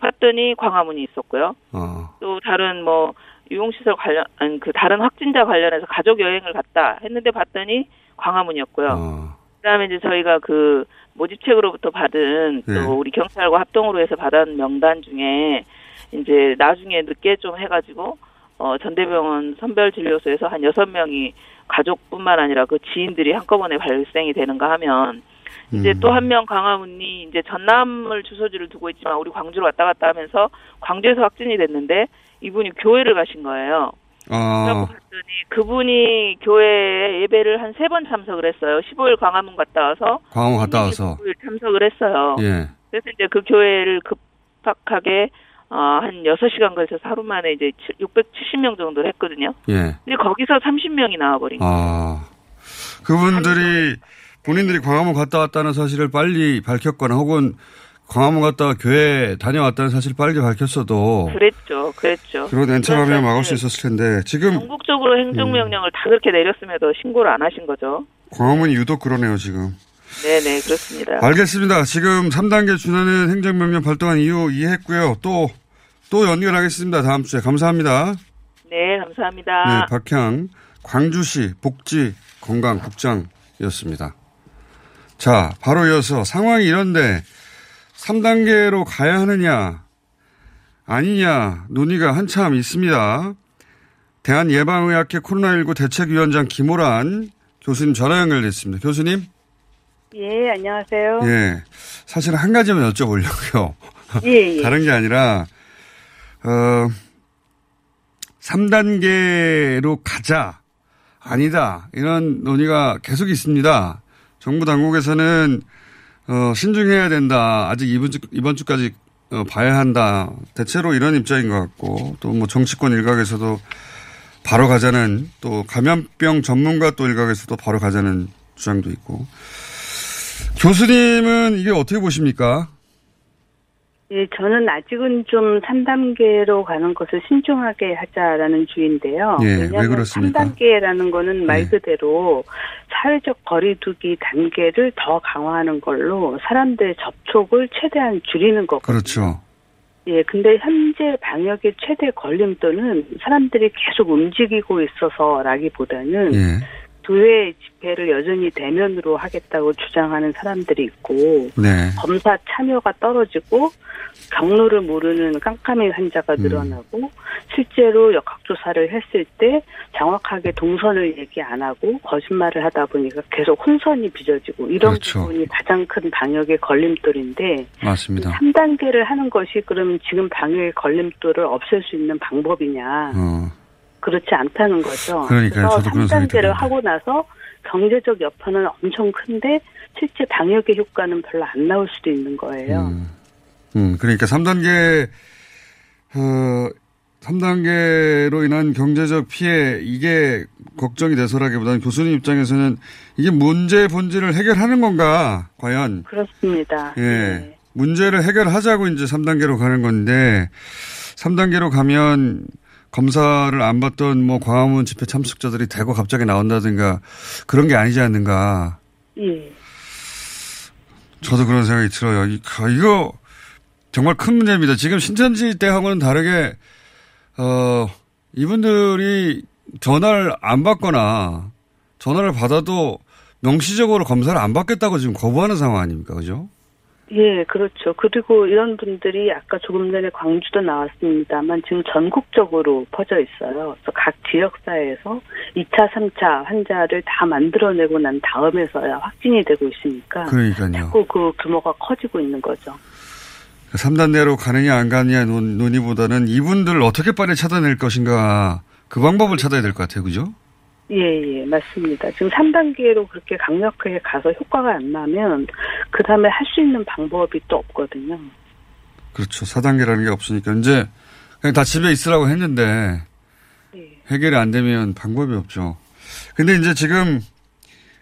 봤더니 광화문이 있었고요. 어. 또 다른 뭐 유흥시설 관련 아니 그 다른 확진자 관련해서 가족 여행을 갔다 했는데 봤더니 광화문이었고요. 어. 그다음에 이제 저희가 그 모집책으로부터 받은 또 네. 우리 경찰과 합동으로 해서 받은 명단 중에 이제 나중에 늦게 좀 해가지고 어 전대병원 선별진료소에서 한 여섯 명이 가족뿐만 아니라 그 지인들이 한꺼번에 발생이 되는가 하면 이제 음. 또한명 강화문이 이제 전남을 주소지를 두고 있지만 우리 광주로 왔다 갔다 하면서 광주에서 확진이 됐는데 이분이 교회를 가신 거예요. 아. 봤더니 그분이 교회에 예배를 한 세 번 참석을 했어요. 15일 광화문 갔다 와서 광화문 갔다 와서. 15일 참석을 했어요. 예. 그래서 이제 그 교회를 급박하게 어, 한 6시간 걸쳐서 하루 만에 이제 670명 정도를 했거든요. 예. 근데 거기서 30명이 나와버린 거예요. 아. 그분들이 본인들이 광화문 갔다 왔다는 사실을 빨리 밝혔거나 혹은 광화문 갔다가 교회 다녀왔다는 사실을 빨리 밝혔어도 그랬죠, 그랬죠. 그런 엔차 감염을 그래서 막을 수 있었을 텐데 지금 전국적으로 행정명령을 다 그렇게 내렸음에도 신고를 안 하신 거죠. 광화문이 유독 그러네요 지금. 네네, 그렇습니다. 알겠습니다. 지금 3단계 준하는 행정명령 발동한 이유 이해했고요. 또, 또 연결하겠습니다. 다음 주에. 감사합니다. 네, 감사합니다. 네, 박향, 광주시 복지 건강국장이었습니다. 자, 바로 이어서 상황이 이런데 3단계로 가야 하느냐, 아니냐, 논의가 한참 있습니다. 대한예방의학회 코로나19 대책위원장 김호란 교수님 전화 연결됐습니다. 교수님? 예, 안녕하세요. 예. 사실 한 가지만 여쭤보려고요. 예, 예. [laughs] 다른 게 아니라, 어, 3단계로 가자. 아니다. 이런 논의가 계속 있습니다. 정부 당국에서는, 어, 신중해야 된다. 아직 이번 주, 이번 주까지 어, 봐야 한다. 대체로 이런 입장인 것 같고, 또 뭐 정치권 일각에서도 바로 가자는, 또 감염병 전문가 또 일각에서도 바로 가자는 주장도 있고. 교수님은 이게 어떻게 보십니까? 예, 저는 아직은 좀 3단계로 가는 것을 신중하게 하자라는 주의인데요. 예, 왜 그렇습니까? 3단계라는 거는 말 예. 그대로 사회적 거리두기 단계를 더 강화하는 걸로 사람들의 접촉을 최대한 줄이는 거거든요. 그렇죠. 예, 근데 현재 방역의 최대 걸림돌은 사람들이 계속 움직이고 있어서라기보다는 예. 교회 집회를 여전히 대면으로 하겠다고 주장하는 사람들이 있고 네. 검사 참여가 떨어지고 경로를 모르는 깜깜이 환자가 늘어나고 실제로 역학조사를 했을 때 정확하게 동선을 얘기 안 하고 거짓말을 하다 보니까 계속 혼선이 빚어지고 이런 그렇죠. 부분이 가장 큰 방역의 걸림돌인데 맞습니다. 3단계를 하는 것이 그러면 지금 방역의 걸림돌을 없앨 수 있는 방법이냐 어. 그렇지 않다는 거죠. 그러니까요. 그래서 저도 그런 생각이 3단계를 드는데. 하고 나서 경제적 여파는 엄청 큰데 실제 방역의 효과는 별로 안 나올 수도 있는 거예요. 음, 그러니까 3단계, 어, 3단계로 인한 경제적 피해, 이게 걱정이 돼서라기보다는 교수님 입장에서는 이게 문제의 본질을 해결하는 건가, 과연. 그렇습니다. 예. 문제를 해결하자고 이제 3단계로 가는 건데, 3단계로 가면 검사를 안 받던 뭐 광화문 집회 참석자들이 대거 갑자기 나온다든가 그런 게 아니지 않는가. 예. 저도 그런 생각이 들어요. 이- 아, 이거 정말 큰 문제입니다. 지금 신천지 때하고는 다르게, 어, 이분들이 전화를 안 받거나 전화를 받아도 명시적으로 검사를 안 받겠다고 지금 거부하는 상황 아닙니까? 그죠? 예, 그렇죠. 그리고 이런 분들이 아까 조금 전에 광주도 나왔습니다만 지금 전국적으로 퍼져 있어요. 그래서 각 지역사회에서 2차, 3차 환자를 다 만들어내고 난 다음에서야 확진이 되고 있으니까 그러니까요. 자꾸 그 규모가 커지고 있는 거죠. 3단계로 가느냐 안 가느냐 논, 논의보다는 이분들을 어떻게 빨리 찾아낼 것인가 그 방법을 찾아야 될 것 같아요. 그죠? 예, 예, 맞습니다. 지금 3단계로 그렇게 강력하게 가서 효과가 안 나면 그 다음에 할 수 있는 방법이 또 없거든요. 그렇죠. 4단계라는 게 없으니까. 이제 그냥 다 집에 있으라고 했는데 해결이 안 되면 방법이 없죠. 근데 이제 지금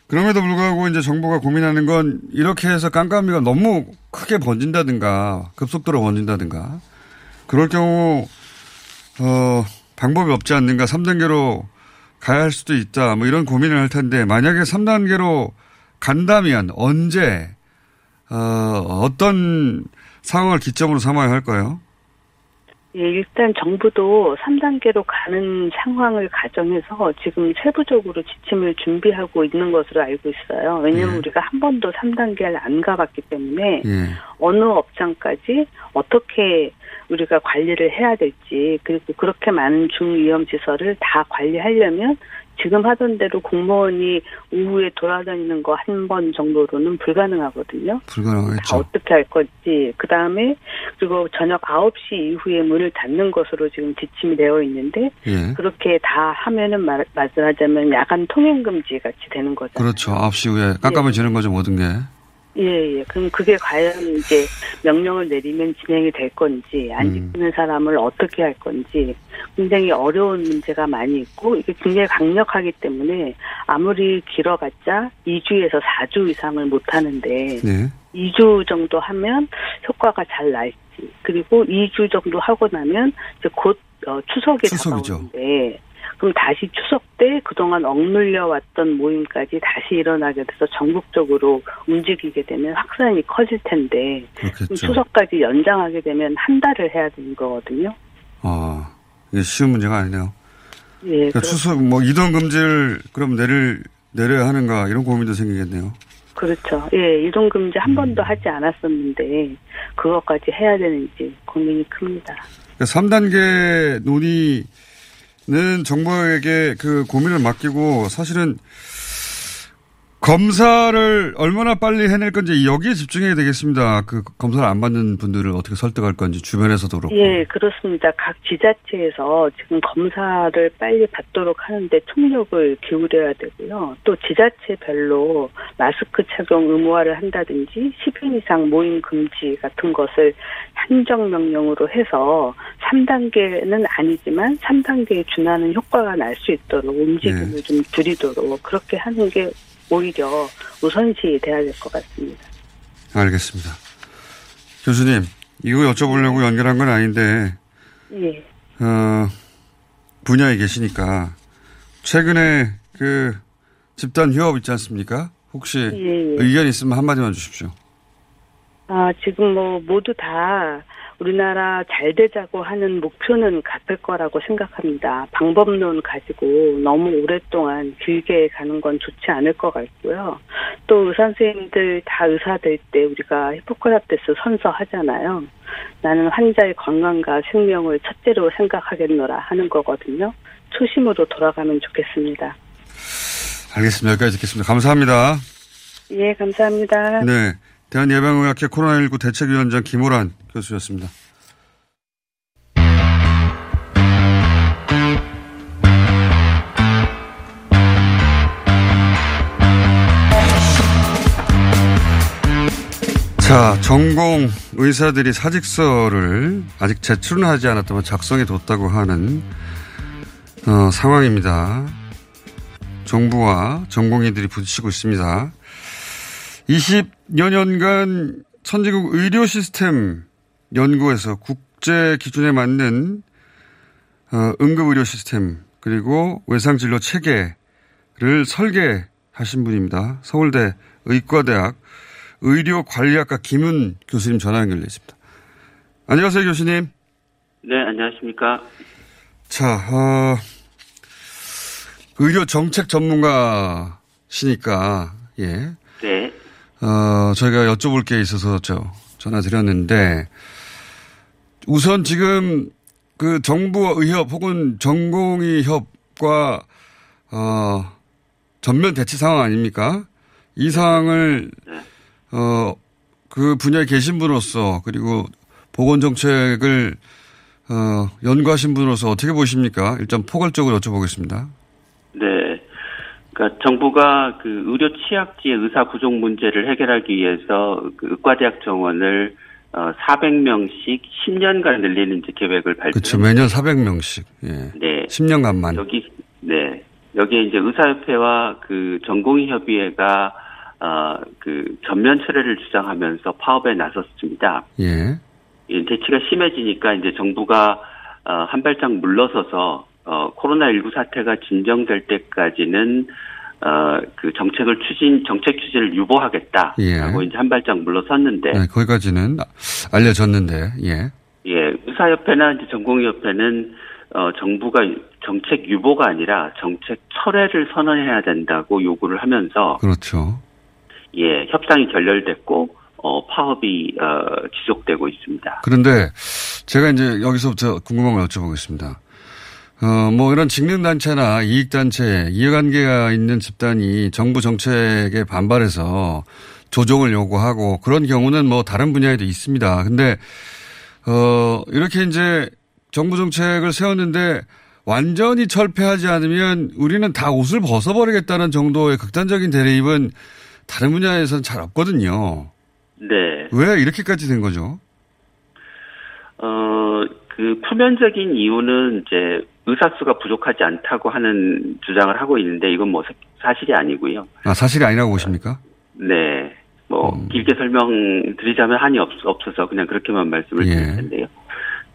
그럼에도 불구하고 이제 정부가 고민하는 건 이렇게 해서 깜깜이가 너무 크게 번진다든가 급속도로 번진다든가 그럴 경우 어 방법이 없지 않는가 3단계로 가야 할 수도 있다 뭐 이런 고민을 할 텐데 만약에 3단계로 간다면 언제 어 어떤 상황을 기점으로 삼아야 할까요? 예, 일단 정부도 3단계로 가는 상황을 가정해서 지금 세부적으로 지침을 준비하고 있는 것으로 알고 있어요. 왜냐하면 예. 우리가 한 번도 3단계를 안 가봤기 때문에 예. 어느 업장까지 어떻게 우리가 관리를 해야 될지 그리고 그렇게 많은 중위험 시설을 다 관리하려면 지금 하던 대로 공무원이 오후에 돌아다니는 거 한 번 정도로는 불가능하거든요. 다 불가능하겠죠. 어떻게 할 건지 그 다음에 그리고 저녁 9시 이후에 문을 닫는 것으로 지금 지침이 되어 있는데 예. 그렇게 다 하면은 말, 말씀하자면 야간 통행 금지 같이 되는 거죠. 그렇죠. 9시 후에 깜깜해지는 거죠, 모든 게. 예, 예. 그럼 그게 과연 이제 명령을 내리면 진행이 될 건지, 안 지키는 사람을 어떻게 할 건지, 굉장히 어려운 문제가 많이 있고, 이게 굉장히 강력하기 때문에 아무리 길어봤자 2주에서 4주 이상을 못 하는데, 네. 2주 정도 하면 효과가 잘 날지, 그리고 2주 정도 하고 나면 이제 곧 어, 추석이 추석이죠. 다가오는데, 그럼 다시 추석 때 그동안 억눌려 왔던 모임까지 다시 일어나게 돼서 전국적으로 움직이게 되면 확산이 커질 텐데. 추석까지 연장하게 되면 한 달을 해야 되는 거거든요. 아, 이게 쉬운 문제가 아니네요. 예, 그러니까 추석, 뭐, 이동 금지를 그럼 내릴, 내려야 하는가, 이런 고민도 생기겠네요. 그렇죠. 예, 이동 금지 음. 한 번도 하지 않았었는데 그것까지 해야 되는지 고민이 큽니다. 그러니까 3단계 논의 는 정부에게 그 고민을 맡기고 사실은 검사를 얼마나 빨리 해낼 건지 여기에 집중해야 되겠습니다. 그 검사를 안 받는 분들을 어떻게 설득할 건지 주변에서도 그렇고. 예, 그렇습니다. 각 지자체에서 지금 검사를 빨리 받도록 하는데 총력을 기울여야 되고요. 또 지자체별로 마스크 착용 의무화를 한다든지 10인 이상 모임 금지 같은 것을 행정명령으로 해서 3단계는 아니지만 3단계에 준하는 효과가 날 수 있도록 움직임을 좀 줄이도록 그렇게 하는 게 오히려 우선시 돼야 될 것 같습니다. 알겠습니다. 교수님, 이거 여쭤보려고 연결한 건 아닌데, 예. 어, 분야에 계시니까, 최근에 그 집단 휴업 있지 않습니까? 혹시 예, 예. 의견 있으면 한마디만 주십시오. 아, 지금 뭐 모두 다 우리나라 잘 되자고 하는 목표는 같을 거라고 생각합니다. 방법론 가지고 너무 오랫동안 길게 가는 건 좋지 않을 것 같고요. 또 의사 선생님들 다 의사 될 때 우리가 히포크라테스 선서하잖아요. 나는 환자의 건강과 생명을 첫째로 생각하겠노라 하는 거거든요. 초심으로 돌아가면 좋겠습니다. 알겠습니다. 여기까지 듣겠습니다. 감사합니다. 예, 감사합니다. 네. 대한예방의학회 코로나19 대책위원장 김호란 교수였습니다. 자, 전공 의사들이 사직서를 아직 제출은 하지 않았다면 작성해 뒀다고 하는 어, 상황입니다. 정부와 전공의들이 부딪히고 있습니다. 20 여 년간 선진국 의료 시스템 연구에서 국제 기준에 맞는 어, 응급 의료 시스템 그리고 외상 진료 체계를 설계하신 분입니다. 서울대 의과대학 의료관리학과 김은 교수님 전화 연결돼 있습니다. 안녕하세요, 교수님. 네, 안녕하십니까. 자, 어, 의료 정책 전문가시니까, 예. 네. 어, 저희가 여쭤볼 게 있어서 저 전화 드렸는데, 우선 지금 그 정부와 의협 혹은 전공의 협과, 어, 전면 대치 상황 아닙니까? 이 상황을, 어, 그 분야에 계신 분으로서 그리고 보건 정책을 어, 연구하신 분으로서 어떻게 보십니까? 일단 포괄적으로 여쭤보겠습니다. 네. 그러니까 정부가 그 의료 취약지의 의사 부족 문제를 해결하기 위해서 그 의과대학 정원을 어 400명씩 10년간 늘리는 계획을 발표. 그렇죠. 매년 400명씩. 예. 네. 10년간만. 여기 네. 여기에 이제 의사협회와 그 전공의협의회가 어그 전면 철회를 주장하면서 파업에 나섰습니다. 예. 이 대치가 심해지니까 이제 정부가 어, 한 발짝 물러서서 어, 코로나19 사태가 진정될 때까지는 어, 그 정책을 추진 정책 추진을 유보하겠다라고 예. 이제 한 발짝 물러섰는데 네, 거기까지는 알려졌는데, 예. 예 의사협회나 이제 전공의협회는 어, 정부가 정책 유보가 아니라 정책 철회를 선언해야 된다고 요구를 하면서 그렇죠. 예 협상이 결렬됐고 어, 파업이 어, 지속되고 있습니다. 그런데 제가 이제 여기서부터 궁금한 걸 여쭤보겠습니다. 어, 뭐 이런 직능단체나 이익단체, 이해관계가 있는 집단이 정부 정책에 반발해서 조정을 요구하고 그런 경우는 뭐 다른 분야에도 있습니다. 근데, 어, 이렇게 이제 정부 정책을 세웠는데 완전히 철폐하지 않으면 우리는 다 옷을 벗어버리겠다는 정도의 극단적인 대립은 다른 분야에서는 잘 없거든요. 네. 왜 이렇게까지 된 거죠? 어, 그 표면적인 이유는 이제 의사 수가 부족하지 않다고 하는 주장을 하고 있는데 이건 뭐 사실이 아니고요. 아, 사실이 아니라고 보십니까? 네. 뭐 음. 길게 설명드리자면 한이 없, 없어서 그냥 그렇게만 말씀을 예. 드릴 텐데요.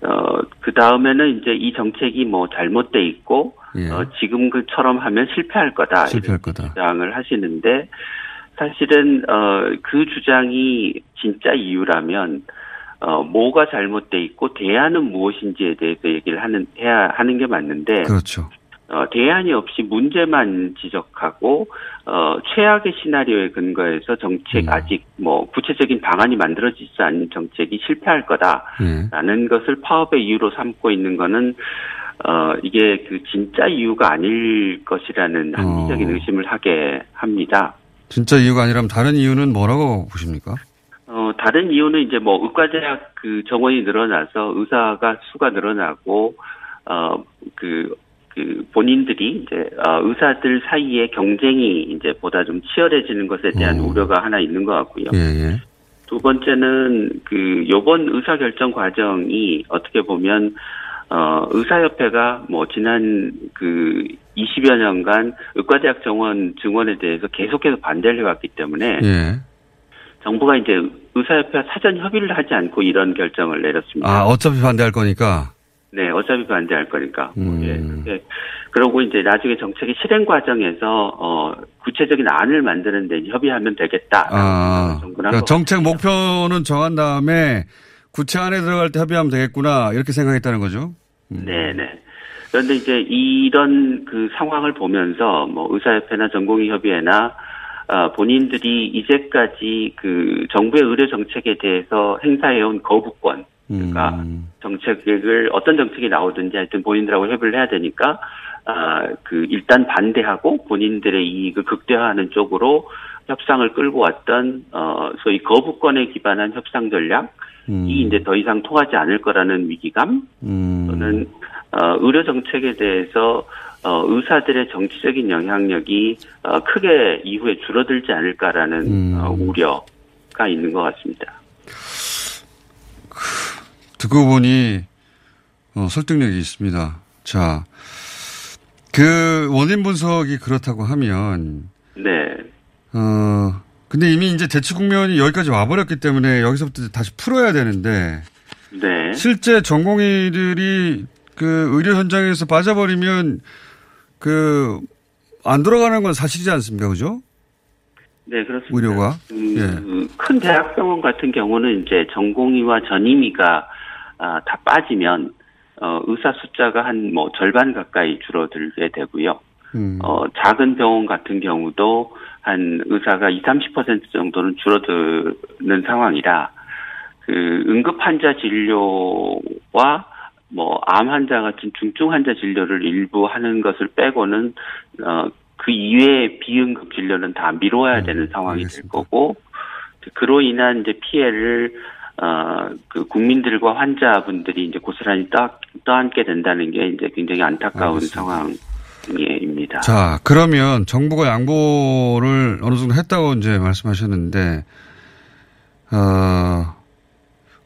어, 그 다음에는 이제 이 정책이 뭐 잘못돼 있고 예. 어, 지금처럼 하면 실패할 거다. 실패할 거다. 주장을 하시는데 사실은 어, 그 주장이 진짜 이유라면 어, 뭐가 잘못돼 있고 대안은 무엇인지에 대해서 얘기를 하는 해야 하는 게 맞는데 그렇죠. 어, 대안이 없이 문제만 지적하고 어, 최악의 시나리오에 근거해서 정책 음. 아직 뭐 구체적인 방안이 만들어지지 않은 정책이 실패할 거다라는 예. 것을 파업의 이유로 삼고 있는 거는 어, 이게 그 진짜 이유가 아닐 것이라는 합리적인 어. 의심을 하게 합니다. 진짜 이유가 아니라면 다른 이유는 뭐라고 보십니까? 어, 다른 이유는 이제 뭐 의과대학 그 정원이 늘어나서 의사가 수가 늘어나고, 어, 그, 그 본인들이 이제, 어, 의사들 사이에 경쟁이 이제 보다 좀 치열해지는 것에 대한 어. 우려가 하나 있는 것 같고요. 예, 예. 두 번째는 그 요번 의사 결정 과정이 어떻게 보면 어 의사협회가 뭐 지난 그 20여 년간 의과대학 정원 증원에 대해서 계속해서 반대를 해왔기 때문에 예. 정부가 이제 의사협회와 사전 협의를 하지 않고 이런 결정을 내렸습니다. 아, 어차피 반대할 거니까. 네, 어차피 반대할 거니까. 음. 예. 예. 그러고 이제 나중에 정책의 실행 과정에서 어 구체적인 안을 만드는데 이제 협의하면 되겠다. 아, 그러니까 것 정책 목표는 정한 다음에 구체 안에 들어갈 때 협의하면 되겠구나 이렇게 생각했다는 거죠. 네네. 그런데 이제 이런 그 상황을 보면서 뭐 의사협회나 전공의협의회나 어, 본인들이 이제까지 그 정부의 의료 정책에 대해서 행사해온 거부권, 그러니까 정책을 어떤 정책이 나오든지 하여튼 본인들하고 협의를 해야 되니까 아, 그 일단 반대하고 본인들의 이익을 극대화하는 쪽으로 협상을 끌고 왔던 어 소위 거부권에 기반한 협상 전략이 이제 더 이상 통하지 않을 거라는 위기감 또는 어, 의료 정책에 대해서 어, 의사들의 정치적인 영향력이 어, 크게 이후에 줄어들지 않을까라는 어, 우려가 있는 것 같습니다. 듣고 보니 어, 설득력이 있습니다. 자, 그 원인 분석이 그렇다고 하면 네. 어 근데 이미 이제 대치 국면이 여기까지 와버렸기 때문에 여기서부터 다시 풀어야 되는데 네. 실제 전공의들이 그 의료 현장에서 빠져버리면 그 안 돌아가는 건 사실이지 않습니까, 그죠? 네, 그렇습니다. 의료가 음, 예. 그큰 대학병원 같은 경우는 이제 전공의와 전임의가 아, 다 빠지면 어, 의사 숫자가 한 뭐 절반 가까이 줄어들게 되고요. 음. 어, 작은 병원 같은 경우도 한 의사가 20, 30% 정도는 줄어드는 상황이라 그 응급 환자 진료와 뭐 암 환자 같은 중증 환자 진료를 일부 하는 것을 빼고는 어, 그 이외의 비응급 진료는 다 미뤄야 되는 상황이 될 거고 그로 인한 이제 피해를 어, 그 국민들과 환자분들이 이제 고스란히 떠, 떠안게 된다는 게 이제 굉장히 안타까운 상황 입니다. 자, 그러면 정부가 양보를 어느 정도 했다고 이제 말씀하셨는데, 어,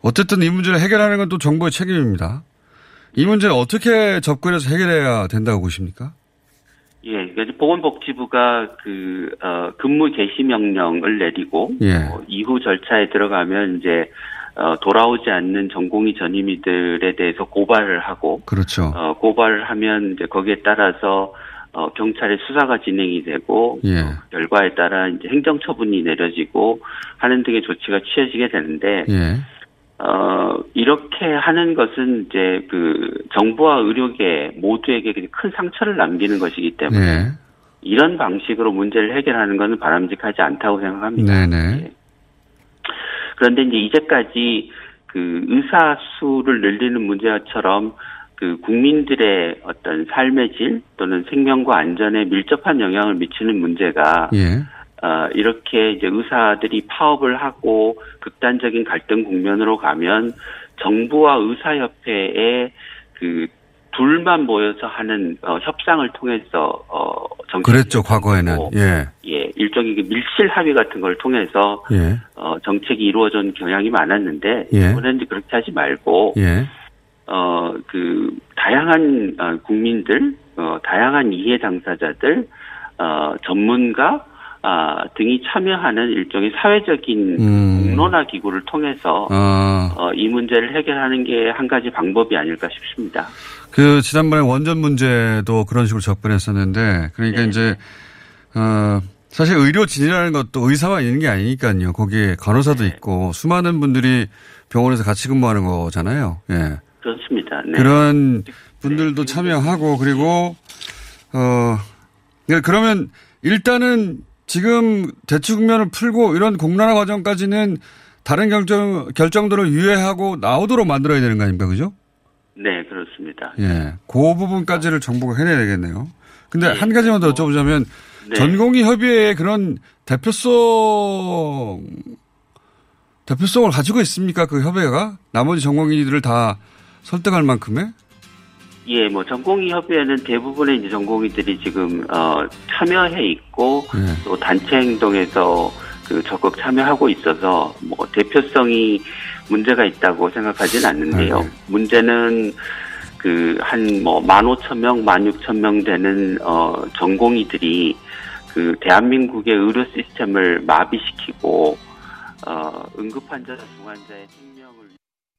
어쨌든 이 문제를 해결하는 건 또 정부의 책임입니다. 이 문제를 어떻게 접근해서 해결해야 된다고 보십니까? 예, 그래서 보건복지부가 그, 어, 근무 개시 명령을 내리고, 예. 어, 이후 절차에 들어가면 이제, 어, 돌아오지 않는 전공의 전임의들에 대해서 고발을 하고, 그렇죠. 어, 고발을 하면 이제 거기에 따라서, 어, 경찰의 수사가 진행이 되고, 예. 결과에 따라 이제 행정처분이 내려지고 하는 등의 조치가 취해지게 되는데, 예. 어, 이렇게 하는 것은 이제 그 정부와 의료계 모두에게 큰 상처를 남기는 것이기 때문에 예. 이런 방식으로 문제를 해결하는 것은 바람직하지 않다고 생각합니다. 네네. 그런데 이제 이제까지 그 의사 수를 늘리는 문제처럼 그 국민들의 어떤 삶의 질 또는 생명과 안전에 밀접한 영향을 미치는 문제가 예. 어, 이렇게 이제 의사들이 파업을 하고 극단적인 갈등 국면으로 가면 정부와 의사협회의 그 둘만 모여서 하는 어, 협상을 통해서 어, 정책 그랬죠, 과거에는. 예. 예 일종의 그 밀실 합의 같은 걸 통해서 예. 어, 정책이 이루어진 경향이 많았는데 예. 이번에는 그렇게 하지 말고 예. 어, 그, 다양한, 어, 국민들, 어, 다양한 이해 당사자들, 어, 전문가, 아, 등이 참여하는 일종의 사회적인 음. 공론화 기구를 통해서, 아. 어, 이 문제를 해결하는 게 한 가지 방법이 아닐까 싶습니다. 그 지난번에 원전 문제도 그런 식으로 접근했었는데 그러니까 네. 이제 어 사실 의료 진이라는 것도 의사만 있는 게 아니니까요. 거기에 간호사도 네. 있고 수많은 분들이 병원에서 같이 근무하는 거잖아요. 예. 그렇습니다. 네. 그런 분들도 참여하고 그리고 어 네, 그러면 일단은 지금 대치 국면을 풀고 이런 공론화 과정까지는 다른 결정 결정들을 유예하고 나오도록 만들어야 되는 거 아닙니까, 그죠? 네, 그렇습니다. 예, 그 부분까지를 정부가 해내야 되겠네요. 근데 한 가지만 더 여쭤보자면 네. 전공의 협의회의 그런 대표성 대표성을 가지고 있습니까? 그 협의회가 나머지 전공의들을 다 설득할 만큼의 예, 뭐 전공의 협의회는 대부분의 이제 전공의들이 지금 어 참여해 있고 예. 또 단체 행동에서 그 적극 참여하고 있어서 뭐 대표성이 문제가 있다고 생각하지는 않는데요. 아, 네. 문제는 그 한 뭐 만 오천 명, 만 육천 명 되는 어 전공의들이 그 대한민국의 의료 시스템을 마비시키고 어 응급 환자나 중환자의